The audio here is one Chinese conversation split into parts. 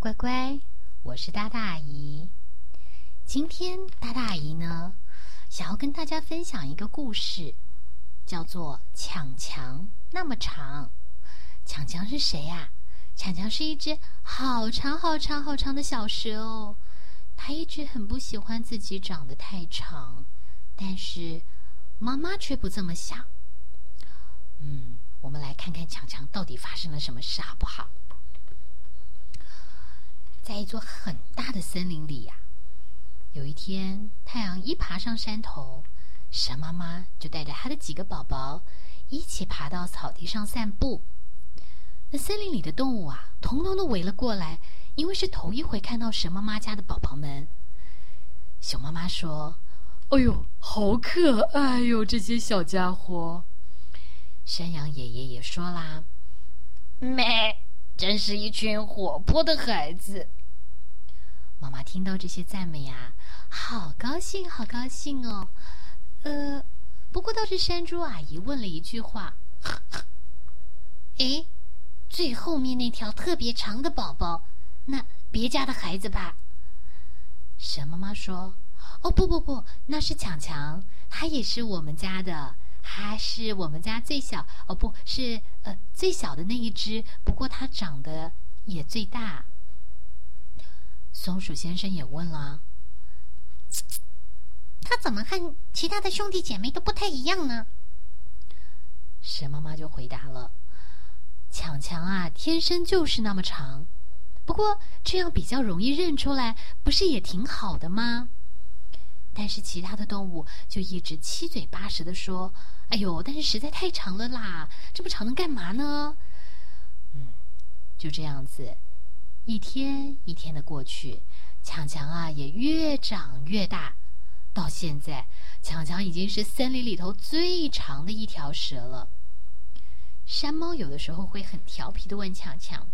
乖乖，我是大大阿姨。今天大大阿姨呢，想要跟大家分享一个故事，叫做《强强那么长》。强强是谁呀？强强是一只好长好长好长的小蛇哦。它一直很不喜欢自己长得太长，但是妈妈却不这么想。嗯，我们来看看强强到底发生了什么事，好不好？在一座很大的森林里呀，有一天太阳一爬上山头，蛇妈妈就带着她的几个宝宝一起爬到草地上散步。那森林里的动物啊，统统都围了过来，因为是头一回看到蛇妈妈家的宝宝们。熊妈妈说：“哎呦，好可爱哟，这些小家伙。”山羊爷爷也说啦：“咩，真是一群活泼的孩子。”妈妈听到这些赞美呀，好高兴，好高兴哦。呃，不过倒是山猪阿姨问了一句话：“哎，最后面那条特别长的宝宝，那别家的孩子吧？”蛇妈妈说：“哦，不不不，那是强强，他也是我们家的，他是我们家最小哦，不是呃最小的那一只，不过它长得也最大。”松鼠先生也问了：“他怎么和其他的兄弟姐妹都不太一样呢？”蛇妈妈就回答了：“强强啊，天生就是那么长，不过这样比较容易认出来，不是也挺好的吗？”但是其他的动物就一直七嘴八舌的说：“哎呦，但是实在太长了啦，这么长能干嘛呢？”嗯，就这样子。一天一天的过去，强强啊也越长越大，到现在，强强已经是森林里头最长的一条蛇了。山猫有的时候会很调皮的问强强：“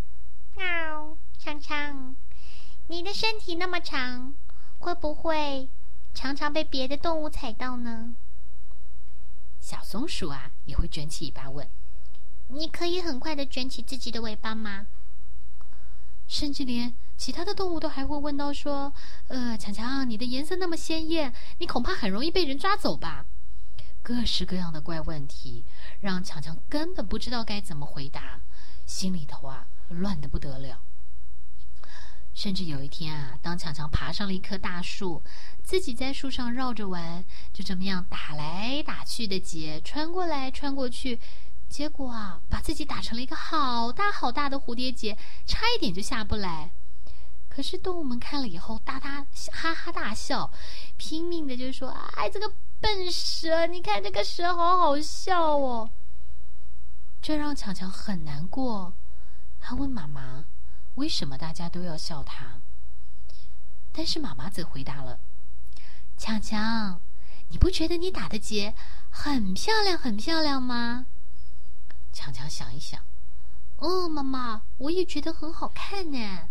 喵，强强，你的身体那么长，会不会常常被别的动物踩到呢？”小松鼠啊也会卷起尾巴问：“你可以很快的卷起自己的尾巴吗？”甚至连其他的动物都还会问到说：“呃，强强，你的颜色那么鲜艳，你恐怕很容易被人抓走吧？”各式各样的怪问题，让强强根本不知道该怎么回答，心里头啊乱得不得了。甚至有一天啊，当强强爬上了一棵大树，自己在树上绕着玩，就这么样打来打去的结，穿过来穿过去。结果啊，把自己打成了一个好大好大的蝴蝶结，差一点就下不来。可是动物们看了以后，大大哈哈大笑，拼命的就说：“哎，这个笨蛇，你看这个蛇好好笑哦。”这让强强很难过。他问妈妈：“为什么大家都要笑他？”但是妈妈则回答了：“强强，你不觉得你打的结很漂亮，很漂亮吗？”强强想一想，哦，妈妈，我也觉得很好看呢。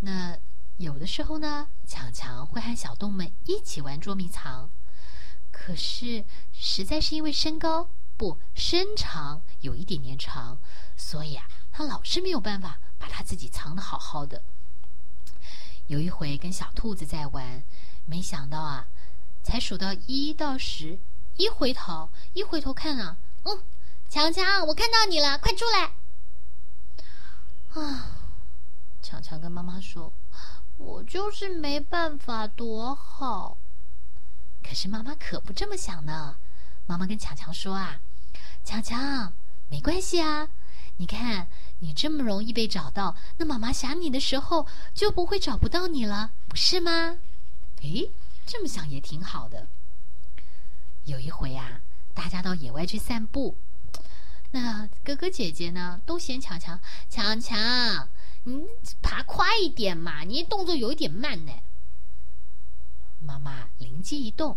那有的时候呢，强强会和小动物们一起玩捉迷藏，可是实在是因为身高不身长有一点点长，所以啊，他老是没有办法把他自己藏的好好的。有一回跟小兔子在玩，没想到啊，才数到一到十，一回头一回头看啊。嗯，强强，我看到你了，快出来！啊，强强跟妈妈说：“我就是没办法躲好。”可是妈妈可不这么想呢。妈妈跟强强说：“啊，强强，没关系啊，你看你这么容易被找到，那妈妈想你的时候就不会找不到你了，不是吗？”诶，这么想也挺好的。有一回啊。大家到野外去散步，那哥哥姐姐呢都嫌强强强强，你爬快一点嘛，你动作有一点慢呢。妈妈灵机一动，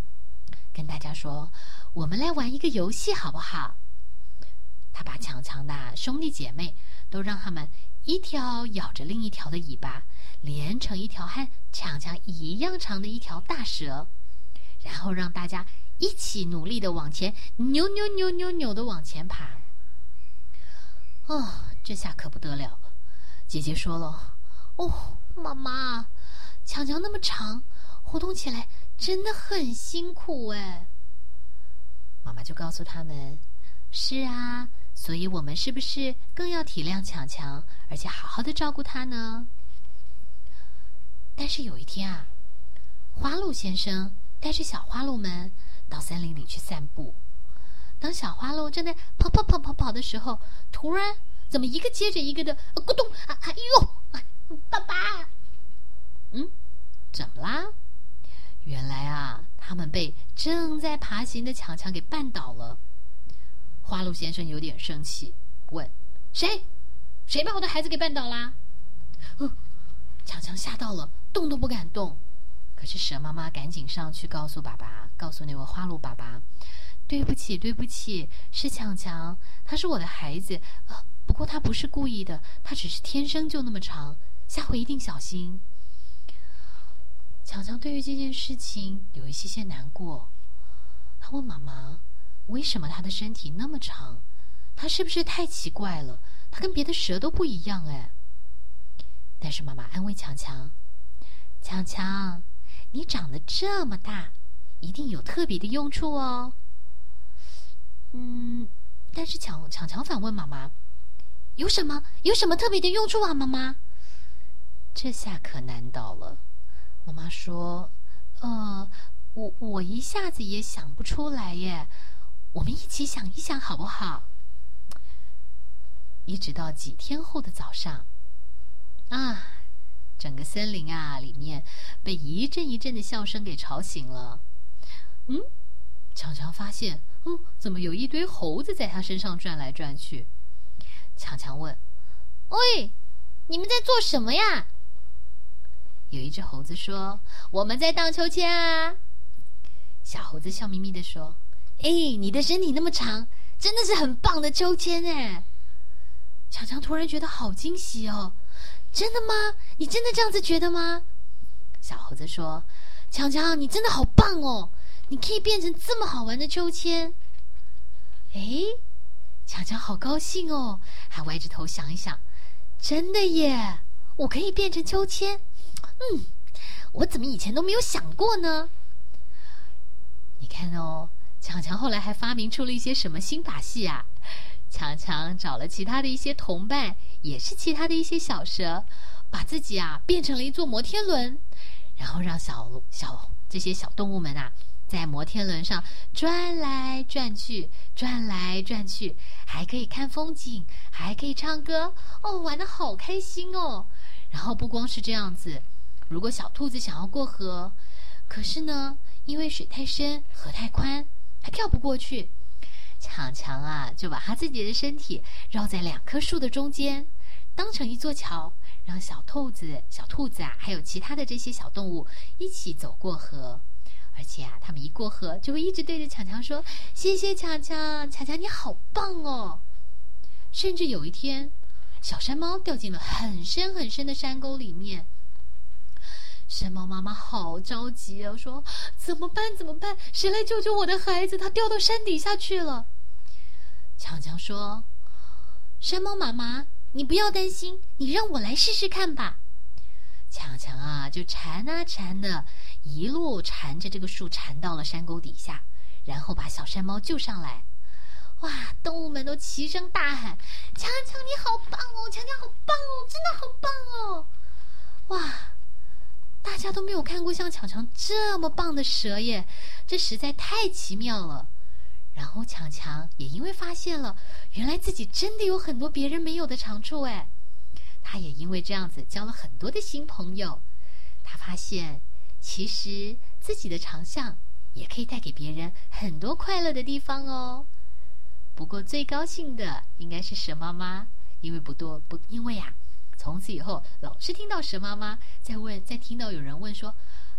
跟大家说：“我们来玩一个游戏好不好？”他把强强的兄弟姐妹都让他们一条咬着另一条的尾巴，连成一条和强强一样长的一条大蛇，然后让大家。一起努力的往前扭扭扭扭扭的往前爬，哦，这下可不得了了！姐姐说了：“哦，妈妈，强强那么长，活动起来真的很辛苦哎。”妈妈就告诉他们：“是啊，所以我们是不是更要体谅强强，而且好好的照顾他呢？”但是有一天啊，花鹿先生带着小花鹿们到森林里去散步。当小花鹿正在跑跑跑跑跑的时候，突然怎么一个接着一个的咕咚啊！哎呦，爸爸，嗯，怎么啦？原来啊，他们被正在爬行的强强给绊倒了。花鹿先生有点生气，问：“谁？谁把我的孩子给绊倒啦？”强强吓到了，动都不敢动。可是蛇妈妈赶紧上去告诉爸爸，告诉那位花鹿爸爸。对不起，对不起，是强强，他是我的孩子，呃，不过他不是故意的，他只是天生就那么长，下回一定小心。强强对于这件事情有一些些难过，他问妈妈：“为什么他的身体那么长？他是不是太奇怪了？他跟别的蛇都不一样哎。”但是妈妈安慰强强：“强强，你长得这么大，一定有特别的用处哦。”嗯，但是强强强反问妈妈：“有什么有什么特别的用处啊？”妈妈，这下可难倒了。妈妈说：“呃，我我一下子也想不出来耶，我们一起想一想好不好？”一直到几天后的早上，啊，整个森林啊里面被一阵一阵的笑声给吵醒了。嗯，强强发现。嗯，怎么有一堆猴子在他身上转来转去？强强问：“喂，你们在做什么呀？”有一只猴子说：“我们在荡秋千啊。”小猴子笑眯眯的说：“哎，你的身体那么长，真的是很棒的秋千哎！”强强突然觉得好惊喜哦！真的吗？你真的这样子觉得吗？小猴子说：“强强，你真的好棒哦！”你可以变成这么好玩的秋千，哎，强强好高兴哦，还歪着头想一想，真的耶，我可以变成秋千，嗯，我怎么以前都没有想过呢？你看哦，强强后来还发明出了一些什么新把戏啊？强强找了其他的一些同伴，也是其他的一些小蛇，把自己啊变成了一座摩天轮，然后让小小这些小动物们啊。在摩天轮上转来转去，转来转去，还可以看风景，还可以唱歌，哦，玩的好开心哦！然后不光是这样子，如果小兔子想要过河，可是呢，因为水太深，河太宽，还跳不过去。强强啊，就把他自己的身体绕在两棵树的中间，当成一座桥，让小兔子、小兔子啊，还有其他的这些小动物一起走过河。而且啊，他们一过河，就会一直对着强强说：“谢谢强强，强强你好棒哦！”甚至有一天，小山猫掉进了很深很深的山沟里面，山猫妈妈好着急啊，说：“怎么办？怎么办？谁来救救我的孩子？他掉到山底下去了。”强强说：“山猫妈妈，你不要担心，你让我来试试看吧。”强强啊，就缠啊缠的。一路缠着这个树，缠到了山沟底下，然后把小山猫救上来。哇！动物们都齐声大喊：“强强你好棒哦！强强好棒哦！真的好棒哦！”哇！大家都没有看过像强强这么棒的蛇耶，这实在太奇妙了。然后强强也因为发现了，原来自己真的有很多别人没有的长处哎，他也因为这样子交了很多的新朋友。他发现。其实自己的长项也可以带给别人很多快乐的地方哦。不过最高兴的应该是蛇妈妈，因为不多不因为啊，从此以后老是听到蛇妈妈在问，在听到有人问说：“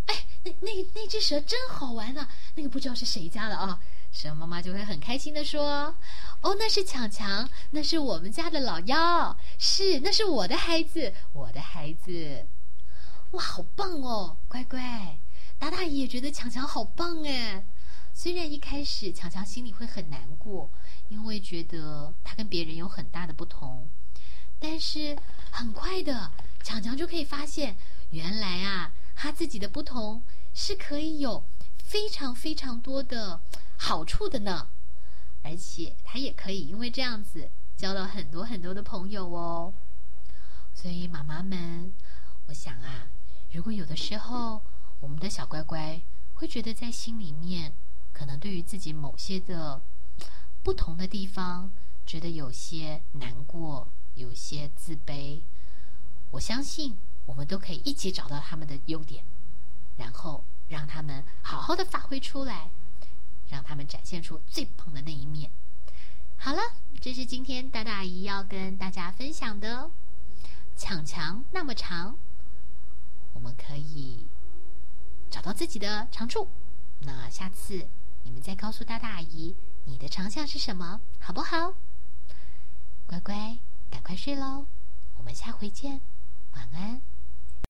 哎，那那那只蛇真好玩啊！那个不知道是谁家的啊？”蛇妈妈就会很开心的说：“哦，那是强强，那是我们家的老幺，是那是我的孩子，我的孩子。”哇，好棒哦，乖乖！达达也觉得强强好棒哎。虽然一开始强强心里会很难过，因为觉得他跟别人有很大的不同，但是很快的，强强就可以发现，原来啊，他自己的不同是可以有非常非常多的好处的呢。而且他也可以因为这样子交到很多很多的朋友哦。所以妈妈们，我想啊，如果有的时候我们的小乖乖会觉得在心里面，可能对于自己某些的不同的地方，觉得有些难过，有些自卑，我相信我们都可以一起找到他们的优点，然后让他们好好的发挥出来。让他们展现出最棒的那一面。好了，这是今天大大姨要跟大家分享的。抢墙那么长，我们可以找到自己的长处。那下次你们再告诉大大阿姨你的长项是什么，好不好？乖乖，赶快睡喽我们下回见晚安。